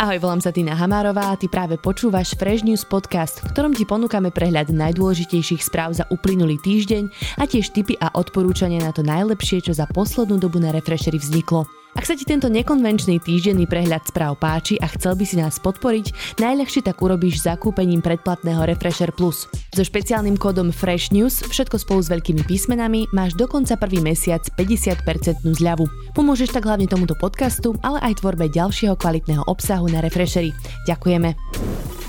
Ahoj, volám sa Tina Hamárová a ty práve počúvaš Fresh News podcast, v ktorom ti ponúkame prehľad najdôležitejších správ za uplynulý týždeň a tiež tipy a odporúčania na to najlepšie, čo za poslednú dobu na Refreshery vzniklo. Ak sa ti tento nekonvenčný týždenný prehľad správ páči a chcel by si nás podporiť, najľahšie tak urobíš zakúpením predplatného Refresher Plus. So špeciálnym kódom Fresh News, všetko spolu s veľkými písmenami, máš dokonca prvý mesiac 50% zľavu. Pomôžeš tak hlavne tomuto podcastu, ale aj tvorbe ďalšieho kvalitného obsahu na Refreshery. Ďakujeme.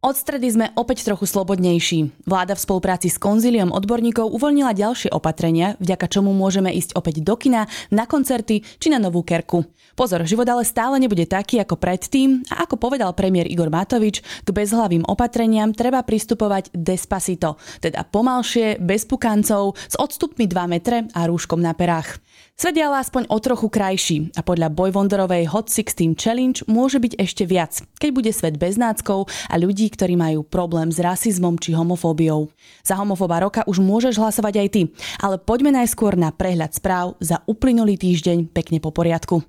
Od stredy sme opäť trochu slobodnejší. Vláda v spolupráci s konzíliom odborníkov uvoľnila ďalšie opatrenia, vďaka čomu môžeme ísť opäť do kina, na koncerty či na novú kerku. Pozor, život ale stále nebude taký ako predtým a ako povedal premiér Igor Matovič, k bezhlavým opatreniam treba pristupovať despacito, teda pomalšie, bez pukancov, s odstupmi 2 metre a rúškom na perách. Svet je ale aspoň o trochu krajší a podľa Boyvonderovej Hot 16 Challenge môže byť ešte viac, keď bude svet bez náckov a ľudí, ktorí majú problém s rasizmom či homofóbiou. Za homofoba roka už môžeš hlasovať aj ty, ale poďme najskôr na prehľad správ za uplynulý týždeň pekne po poriadku.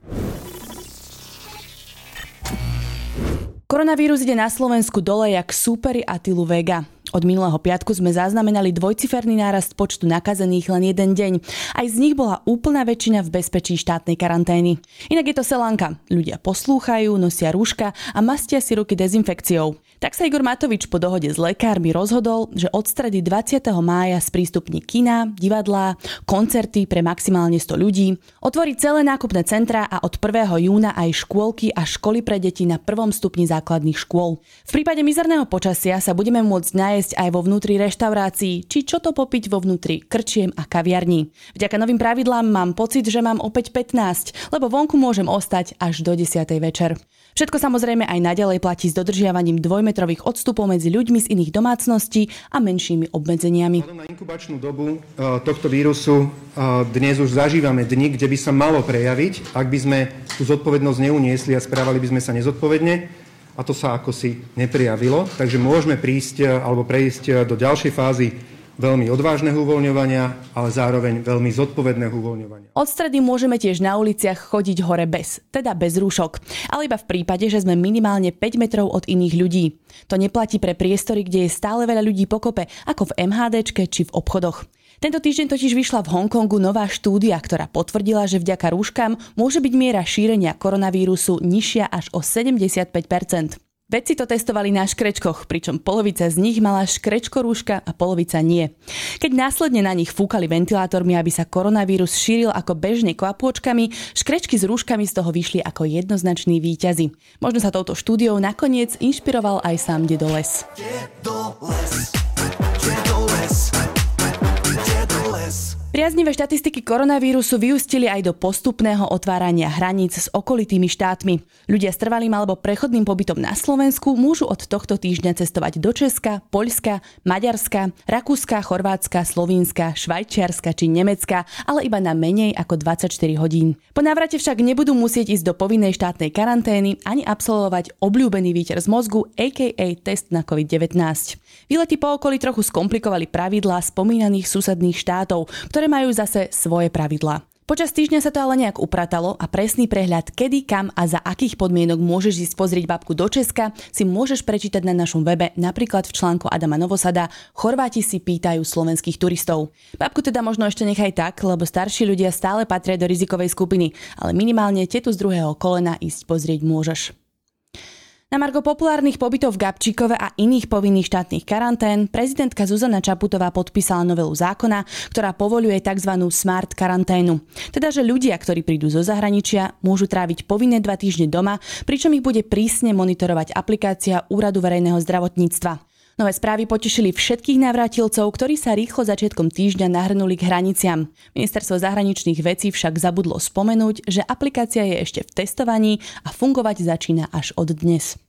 Koronavírus ide na Slovensku dole jak súpery Atilu Vega. Od minulého piatku sme zaznamenali dvojciferný nárast počtu nakazených len jeden deň. Aj z nich bola úplná väčšina v bezpečí štátnej karantény. Inak je to selanka. Ľudia poslúchajú, nosia rúška a mastia si ruky dezinfekciou. Tak sa Igor Matovič po dohode s lekármi rozhodol, že od stredy 20. mája sprístupní kina, divadlá, koncerty pre maximálne 100 ľudí, otvorí celé nákupné centra a od 1. júna aj škôlky a školy pre deti na prvom stupni základných škôl. V prípade mizerného počasia sa budeme môcť nájsť aj vo vnútri reštaurácií, či čo to popiť vo vnútri krčiem a kaviarní. Vďaka novým pravidlám mám pocit, že mám opäť 15, lebo vonku môžem ostať až do 10. večer. Všetko samozrejme aj naďalej platí s dodržiavaním dvojmetrových odstupov medzi ľuďmi z iných domácností a menšími obmedzeniami. Na inkubačnú dobu e, tohto vírusu e, dnes už zažívame dni, kde by sa malo prejaviť, ak by sme tú zodpovednosť neuniesli a správali by sme sa nezodpovedne a to sa ako si neprijavilo. Takže môžeme prísť e, alebo prejsť do ďalšej fázy veľmi odvážneho uvoľňovania, ale zároveň veľmi zodpovedného uvoľňovania. Od stredy môžeme tiež na uliciach chodiť hore bez, teda bez rúšok, ale iba v prípade, že sme minimálne 5 metrov od iných ľudí. To neplatí pre priestory, kde je stále veľa ľudí pokope, ako v MHDčke či v obchodoch. Tento týždeň totiž vyšla v Hongkongu nová štúdia, ktorá potvrdila, že vďaka rúškam môže byť miera šírenia koronavírusu nižšia až o 75 Vedci to testovali na škrečkoch, pričom polovica z nich mala škrečko rúška a polovica nie. Keď následne na nich fúkali ventilátormi, aby sa koronavírus šíril ako bežne kvapôčkami, škrečky s rúškami z toho vyšli ako jednoznační výťazi. Možno sa touto štúdiou nakoniec inšpiroval aj sám Dedoles. Dedoles. Priaznivé štatistiky koronavírusu vyústili aj do postupného otvárania hraníc s okolitými štátmi. Ľudia s trvalým alebo prechodným pobytom na Slovensku môžu od tohto týždňa cestovať do Česka, Poľska, Maďarska, Rakúska, Chorvátska, Slovínska, Švajčiarska či Nemecka, ale iba na menej ako 24 hodín. Po návrate však nebudú musieť ísť do povinnej štátnej karantény ani absolvovať obľúbený výter z mozgu, aka test na COVID-19. Výlety po okolí trochu skomplikovali pravidlá spomínaných susedných štátov, ktoré ktoré majú zase svoje pravidlá. Počas týždňa sa to ale nejak upratalo a presný prehľad, kedy, kam a za akých podmienok môžeš ísť pozrieť babku do Česka, si môžeš prečítať na našom webe, napríklad v článku Adama Novosada Chorváti si pýtajú slovenských turistov. Babku teda možno ešte nechaj tak, lebo starší ľudia stále patria do rizikovej skupiny, ale minimálne tetu z druhého kolena ísť pozrieť môžeš. Na margo populárnych pobytov v Gabčíkove a iných povinných štátnych karantén prezidentka Zuzana Čaputová podpísala novelu zákona, ktorá povoluje tzv. smart karanténu. Teda, že ľudia, ktorí prídu zo zahraničia, môžu tráviť povinné dva týždne doma, pričom ich bude prísne monitorovať aplikácia Úradu verejného zdravotníctva. Nové správy potešili všetkých navrátilcov, ktorí sa rýchlo začiatkom týždňa nahrnuli k hraniciam. Ministerstvo zahraničných vecí však zabudlo spomenúť, že aplikácia je ešte v testovaní a fungovať začína až od dnes.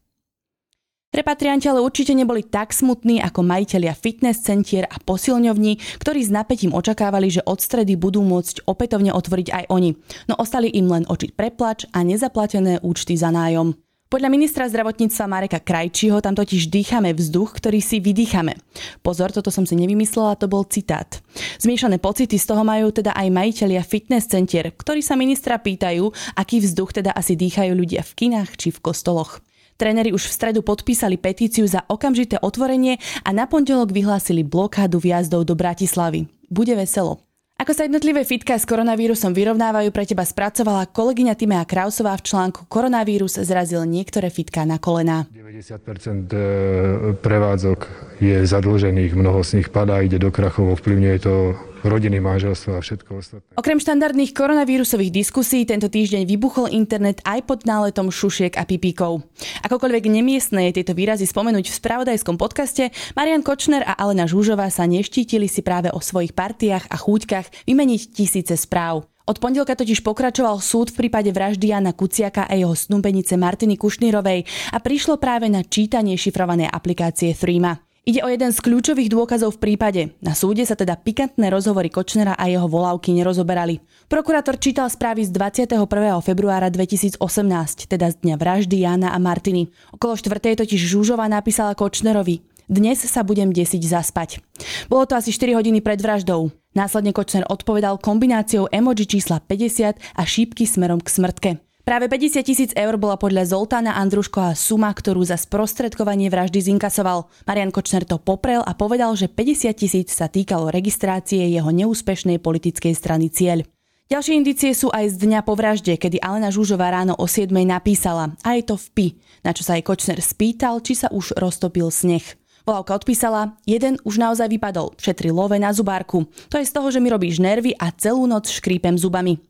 Repatrianti ale určite neboli tak smutní ako majiteľia fitness centier a posilňovní, ktorí s napätím očakávali, že od stredy budú môcť opätovne otvoriť aj oni. No ostali im len očiť preplač a nezaplatené účty za nájom. Podľa ministra zdravotníctva Mareka Krajčího tam totiž dýchame vzduch, ktorý si vydýchame. Pozor, toto som si nevymyslela, to bol citát. Zmiešané pocity z toho majú teda aj majiteľia fitness centier, ktorí sa ministra pýtajú, aký vzduch teda asi dýchajú ľudia v kinách či v kostoloch. Tréneri už v stredu podpísali petíciu za okamžité otvorenie a na pondelok vyhlásili blokádu vjazdov do Bratislavy. Bude veselo. Ako sa jednotlivé fitka s koronavírusom vyrovnávajú, pre teba spracovala kolegyňa Timea Krausová v článku Koronavírus zrazil niektoré fitka na kolená. 90% e, prevádzok je zadlžených, mnoho z nich padá, ide do krachov, ovplyvňuje to rodiny, manželstvo a všetko ostatné. Okrem štandardných koronavírusových diskusí tento týždeň vybuchol internet aj pod náletom šušiek a pipíkov. Akokoľvek nemiestne je tieto výrazy spomenúť v spravodajskom podcaste, Marian Kočner a Alena Žúžová sa neštítili si práve o svojich partiách a chúťkach vymeniť tisíce správ. Od pondelka totiž pokračoval súd v prípade vraždy Jana Kuciaka a jeho snúbenice Martiny Kušnírovej a prišlo práve na čítanie šifrovanej aplikácie Threema. Ide o jeden z kľúčových dôkazov v prípade. Na súde sa teda pikantné rozhovory Kočnera a jeho volávky nerozoberali. Prokurátor čítal správy z 21. februára 2018, teda z dňa vraždy Jana a Martiny. Okolo štvrtej totiž Žúžova napísala Kočnerovi. Dnes sa budem desiť zaspať. Bolo to asi 4 hodiny pred vraždou. Následne Kočner odpovedal kombináciou emoji čísla 50 a šípky smerom k smrtke. Práve 50 tisíc eur bola podľa Zoltána Andruškova suma, ktorú za sprostredkovanie vraždy zinkasoval. Marian Kočner to poprel a povedal, že 50 tisíc sa týkalo registrácie jeho neúspešnej politickej strany Cieľ. Ďalšie indície sú aj z dňa po vražde, kedy Alena Žužová ráno o 7 napísala a je to v pi, na čo sa jej Kočner spýtal, či sa už roztopil sneh. Volávka odpísala, jeden už naozaj vypadol, šetri love na zubárku. To je z toho, že mi robíš nervy a celú noc škrípem zubami.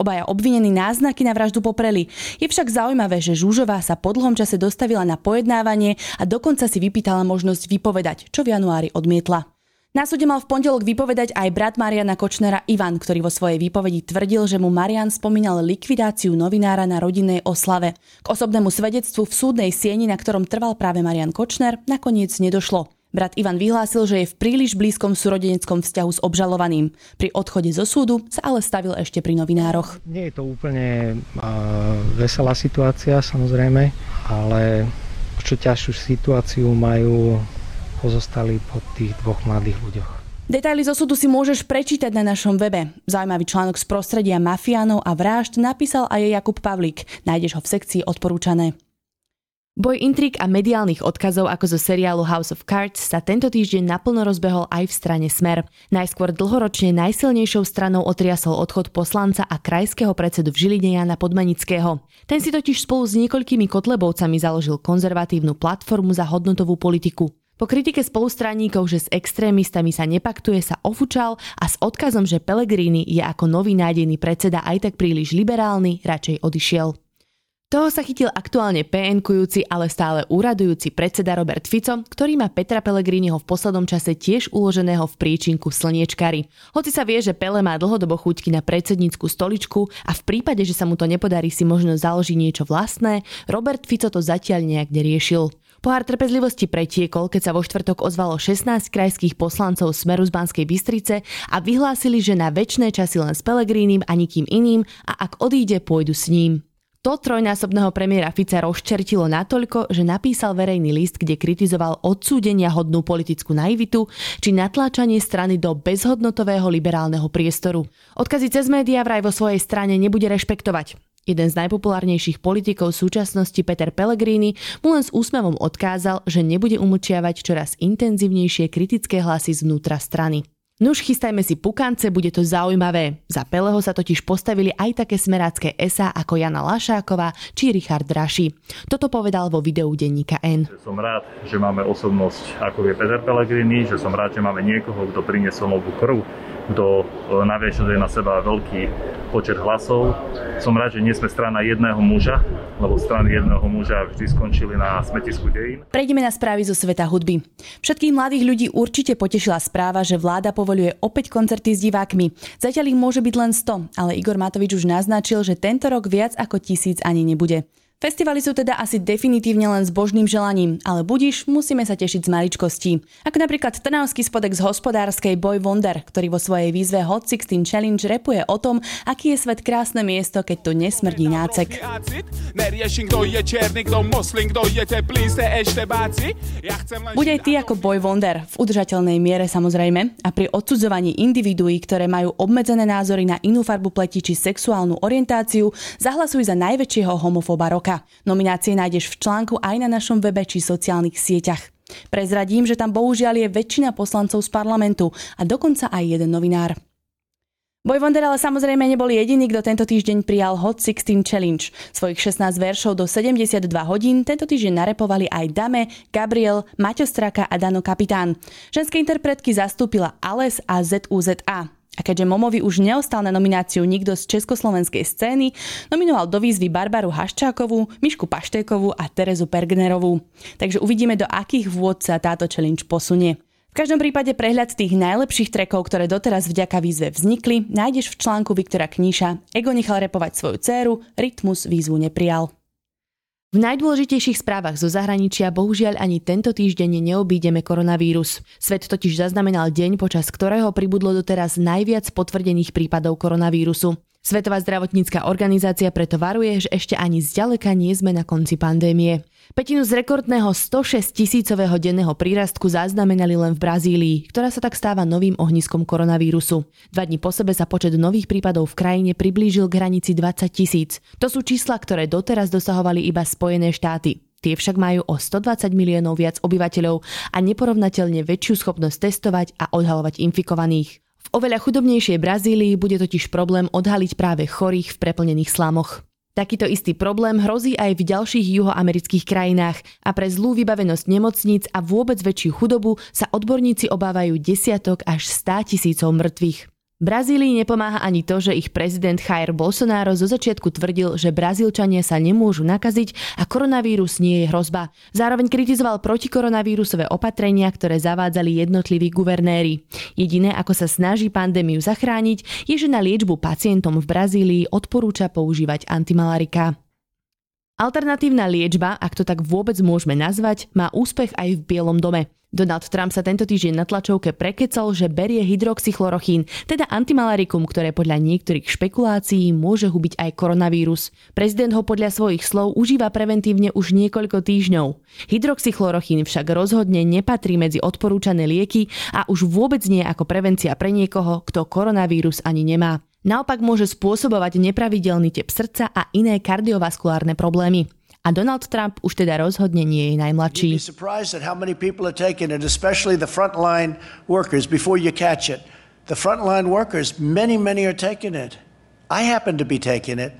Obaja obvinení náznaky na vraždu popreli. Je však zaujímavé, že Žužová sa po dlhom čase dostavila na pojednávanie a dokonca si vypýtala možnosť vypovedať, čo v januári odmietla. Na súde mal v pondelok vypovedať aj brat Mariana Kočnera Ivan, ktorý vo svojej výpovedi tvrdil, že mu Marian spomínal likvidáciu novinára na rodinnej oslave. K osobnému svedectvu v súdnej sieni, na ktorom trval práve Marian Kočner, nakoniec nedošlo. Brat Ivan vyhlásil, že je v príliš blízkom súrodeneckom vzťahu s obžalovaným. Pri odchode zo súdu sa ale stavil ešte pri novinároch. Nie je to úplne uh, veselá situácia, samozrejme, ale čo ťažšiu situáciu majú pozostali pod tých dvoch mladých ľuďoch. Detaily zo súdu si môžeš prečítať na našom webe. Zaujímavý článok z prostredia mafiánov a vražd napísal aj Jakub Pavlík. Nájdeš ho v sekcii odporúčané. Boj intrik a mediálnych odkazov ako zo seriálu House of Cards sa tento týždeň naplno rozbehol aj v strane Smer. Najskôr dlhoročne najsilnejšou stranou otriasol odchod poslanca a krajského predsedu v Žiline Jana Podmanického. Ten si totiž spolu s niekoľkými kotlebovcami založil konzervatívnu platformu za hodnotovú politiku. Po kritike spolustranníkov, že s extrémistami sa nepaktuje, sa ofúčal a s odkazom, že Pellegrini je ako nový nádejný predseda aj tak príliš liberálny, radšej odišiel. Toho sa chytil aktuálne PN-kujúci, ale stále úradujúci predseda Robert Fico, ktorý má Petra Pellegriniho v poslednom čase tiež uloženého v príčinku slniečkary. Hoci sa vie, že Pele má dlhodobo chuťky na predsednícku stoličku a v prípade, že sa mu to nepodarí si možno založiť niečo vlastné, Robert Fico to zatiaľ nejak neriešil. Pohár trpezlivosti pretiekol, keď sa vo štvrtok ozvalo 16 krajských poslancov Smeru z Banskej Bystrice a vyhlásili, že na väčšie časy len s Pelegrínim a nikým iným a ak odíde, pôjdu s ním. To trojnásobného premiéra Fica rozčertilo natoľko, že napísal verejný list, kde kritizoval odsúdenia hodnú politickú naivitu či natláčanie strany do bezhodnotového liberálneho priestoru. Odkazy cez médiá vraj vo svojej strane nebude rešpektovať. Jeden z najpopulárnejších politikov súčasnosti Peter Pellegrini mu len s úsmevom odkázal, že nebude umlčiavať čoraz intenzívnejšie kritické hlasy zvnútra strany. Nuž chystajme si pukance, bude to zaujímavé. Za Peleho sa totiž postavili aj také smerácké esa ako Jana Lašáková či Richard Draši. Toto povedal vo videu denníka N. Som rád, že máme osobnosť ako je Peter Pellegrini, že som rád, že máme niekoho, kto priniesol novú krv, kto e, naviažuje na seba veľký počet hlasov. Som rád, že nie sme strana jedného muža, lebo strany jedného muža vždy skončili na smetisku dejín. Prejdeme na správy zo sveta hudby. Všetkých mladých ľudí určite potešila správa, že vláda povoluje opäť koncerty s divákmi. Zatiaľ ich môže byť len 100, ale Igor Matovič už naznačil, že tento rok viac ako tisíc ani nebude. Festivaly sú teda asi definitívne len zbožným želaním, ale budiš, musíme sa tešiť z maličkostí. Ako napríklad trnavský spodek z hospodárskej Boy Wonder, ktorý vo svojej výzve Hot 16 Challenge repuje o tom, aký je svet krásne miesto, keď tu nesmrdí nácek. Buď aj ty ako Boy Wonder, v udržateľnej miere samozrejme, a pri odsudzovaní individuí, ktoré majú obmedzené názory na inú farbu pleti či sexuálnu orientáciu, zahlasuj za najväčšieho homofóba roka roka. Nominácie nájdeš v článku aj na našom webe či sociálnych sieťach. Prezradím, že tam bohužiaľ je väčšina poslancov z parlamentu a dokonca aj jeden novinár. Boy Wonder ale samozrejme nebol jediný, kto tento týždeň prijal Hot 16 Challenge. Svojich 16 veršov do 72 hodín tento týždeň narepovali aj Dame, Gabriel, Maťo Straka a Dano Kapitán. Ženské interpretky zastúpila Ales a ZUZA. A keďže Momovi už neostal na nomináciu nikto z československej scény, nominoval do výzvy Barbaru Haščákovú, Mišku Paštékovú a Terezu Pergnerovú. Takže uvidíme, do akých vôd sa táto challenge posunie. V každom prípade prehľad tých najlepších trekov, ktoré doteraz vďaka výzve vznikli, nájdeš v článku Viktora Kníša Ego nechal repovať svoju dceru, Rytmus výzvu neprijal. V najdôležitejších správach zo zahraničia bohužiaľ ani tento týždeň neobídeme koronavírus. Svet totiž zaznamenal deň, počas ktorého pribudlo doteraz najviac potvrdených prípadov koronavírusu. Svetová zdravotnícka organizácia preto varuje, že ešte ani zďaleka nie sme na konci pandémie. Petinu z rekordného 106 tisícového denného prírastku zaznamenali len v Brazílii, ktorá sa tak stáva novým ohniskom koronavírusu. Dva dní po sebe sa počet nových prípadov v krajine priblížil k hranici 20 tisíc. To sú čísla, ktoré doteraz dosahovali iba Spojené štáty. Tie však majú o 120 miliónov viac obyvateľov a neporovnateľne väčšiu schopnosť testovať a odhalovať infikovaných. V oveľa chudobnejšej Brazílii bude totiž problém odhaliť práve chorých v preplnených slamoch. Takýto istý problém hrozí aj v ďalších juhoamerických krajinách a pre zlú vybavenosť nemocníc a vôbec väčšiu chudobu sa odborníci obávajú desiatok až 100 tisícov mŕtvych. Brazílii nepomáha ani to, že ich prezident Jair Bolsonaro zo začiatku tvrdil, že Brazílčania sa nemôžu nakaziť a koronavírus nie je hrozba. Zároveň kritizoval protikoronavírusové opatrenia, ktoré zavádzali jednotliví guvernéri. Jediné, ako sa snaží pandémiu zachrániť, je, že na liečbu pacientom v Brazílii odporúča používať antimalarika. Alternatívna liečba, ak to tak vôbec môžeme nazvať, má úspech aj v Bielom dome. Donald Trump sa tento týždeň na tlačovke prekecal, že berie hydroxychlorochín, teda antimalarikum, ktoré podľa niektorých špekulácií môže hubiť aj koronavírus. Prezident ho podľa svojich slov užíva preventívne už niekoľko týždňov. Hydroxychlorochín však rozhodne nepatrí medzi odporúčané lieky a už vôbec nie ako prevencia pre niekoho, kto koronavírus ani nemá. Naopak môže spôsobovať nepravidelný tep srdca a iné kardiovaskulárne problémy. A Donald Trump už teda rozhodne nie je najmladší. The frontline workers, many, many are taking it. I happen to be taking it.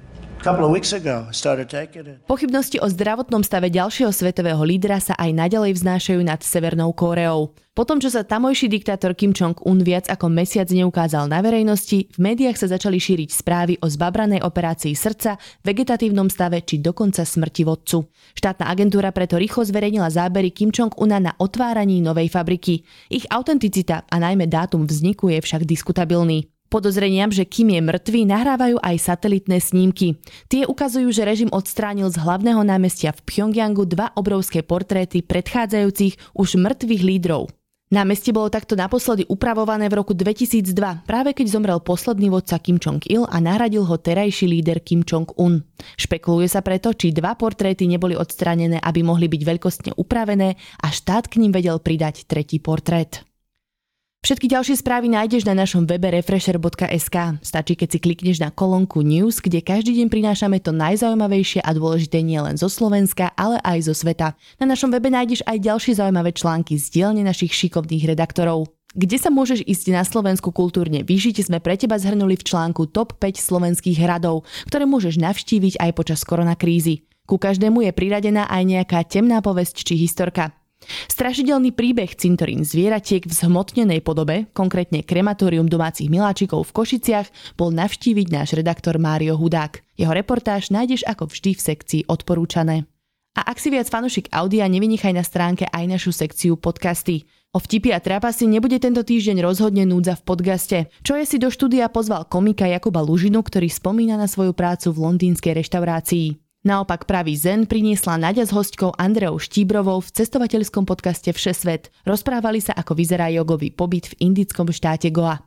Pochybnosti o zdravotnom stave ďalšieho svetového lídra sa aj naďalej vznášajú nad Severnou Kóreou. Po tom, čo sa tamojší diktátor Kim Jong-un viac ako mesiac neukázal na verejnosti, v médiách sa začali šíriť správy o zbabranej operácii srdca, vegetatívnom stave či dokonca smrti vodcu. Štátna agentúra preto rýchlo zverejnila zábery Kim Jong-una na otváraní novej fabriky. Ich autenticita a najmä dátum vzniku je však diskutabilný. Podozreniam, že Kim je mŕtvý, nahrávajú aj satelitné snímky. Tie ukazujú, že režim odstránil z hlavného námestia v Pyongyangu dva obrovské portréty predchádzajúcich už mŕtvych lídrov. Námestie bolo takto naposledy upravované v roku 2002, práve keď zomrel posledný vodca Kim Jong-il a nahradil ho terajší líder Kim Jong-un. Špekuluje sa preto, či dva portréty neboli odstranené, aby mohli byť veľkostne upravené a štát k ním vedel pridať tretí portrét. Všetky ďalšie správy nájdeš na našom webe refresher.sk. Stačí, keď si klikneš na kolónku News, kde každý deň prinášame to najzaujímavejšie a dôležité nielen zo Slovenska, ale aj zo sveta. Na našom webe nájdeš aj ďalšie zaujímavé články z dielne našich šikovných redaktorov. Kde sa môžeš ísť na Slovensku kultúrne vyžiť, sme pre teba zhrnuli v článku Top 5 slovenských hradov, ktoré môžeš navštíviť aj počas koronakrízy. Ku každému je priradená aj nejaká temná povesť či historka. Strašidelný príbeh cintorín zvieratiek v zhmotnenej podobe, konkrétne krematórium domácich miláčikov v Košiciach, bol navštíviť náš redaktor Mário Hudák. Jeho reportáž nájdeš ako vždy v sekcii odporúčané. A ak si viac fanušik audia, nevynechaj na stránke aj našu sekciu podcasty. O vtipy a trapasy nebude tento týždeň rozhodne núdza v podcaste. Čo je si do štúdia pozval komika Jakuba Lužinu, ktorý spomína na svoju prácu v londýnskej reštaurácii. Naopak pravý zen priniesla Nadia s hostkou Andreou Štíbrovou v cestovateľskom podcaste Všesvet. Rozprávali sa, ako vyzerá jogový pobyt v indickom štáte Goa.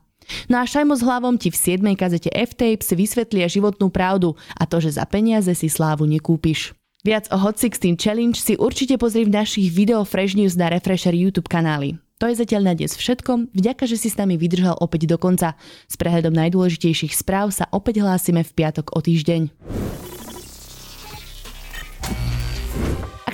No a Šajmo s hlavom ti v 7. kazete F-Tapes vysvetlia životnú pravdu a to, že za peniaze si slávu nekúpiš. Viac o Hot 16 Challenge si určite pozri v našich video Fresh News na Refresher YouTube kanáli. To je zatiaľ na dnes všetko. Vďaka, že si s nami vydržal opäť do konca. S prehľadom najdôležitejších správ sa opäť hlásime v piatok o týždeň.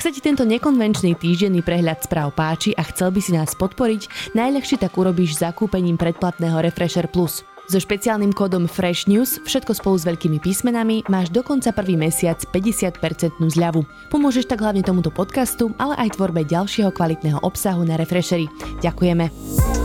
Ak sa ti tento nekonvenčný týždenný prehľad správ páči a chcel by si nás podporiť, najľahšie tak urobíš zakúpením predplatného Refresher Plus. So špeciálnym kódom Fresh News, všetko spolu s veľkými písmenami, máš dokonca prvý mesiac 50% zľavu. Pomôžeš tak hlavne tomuto podcastu, ale aj tvorbe ďalšieho kvalitného obsahu na Refreshery. Ďakujeme.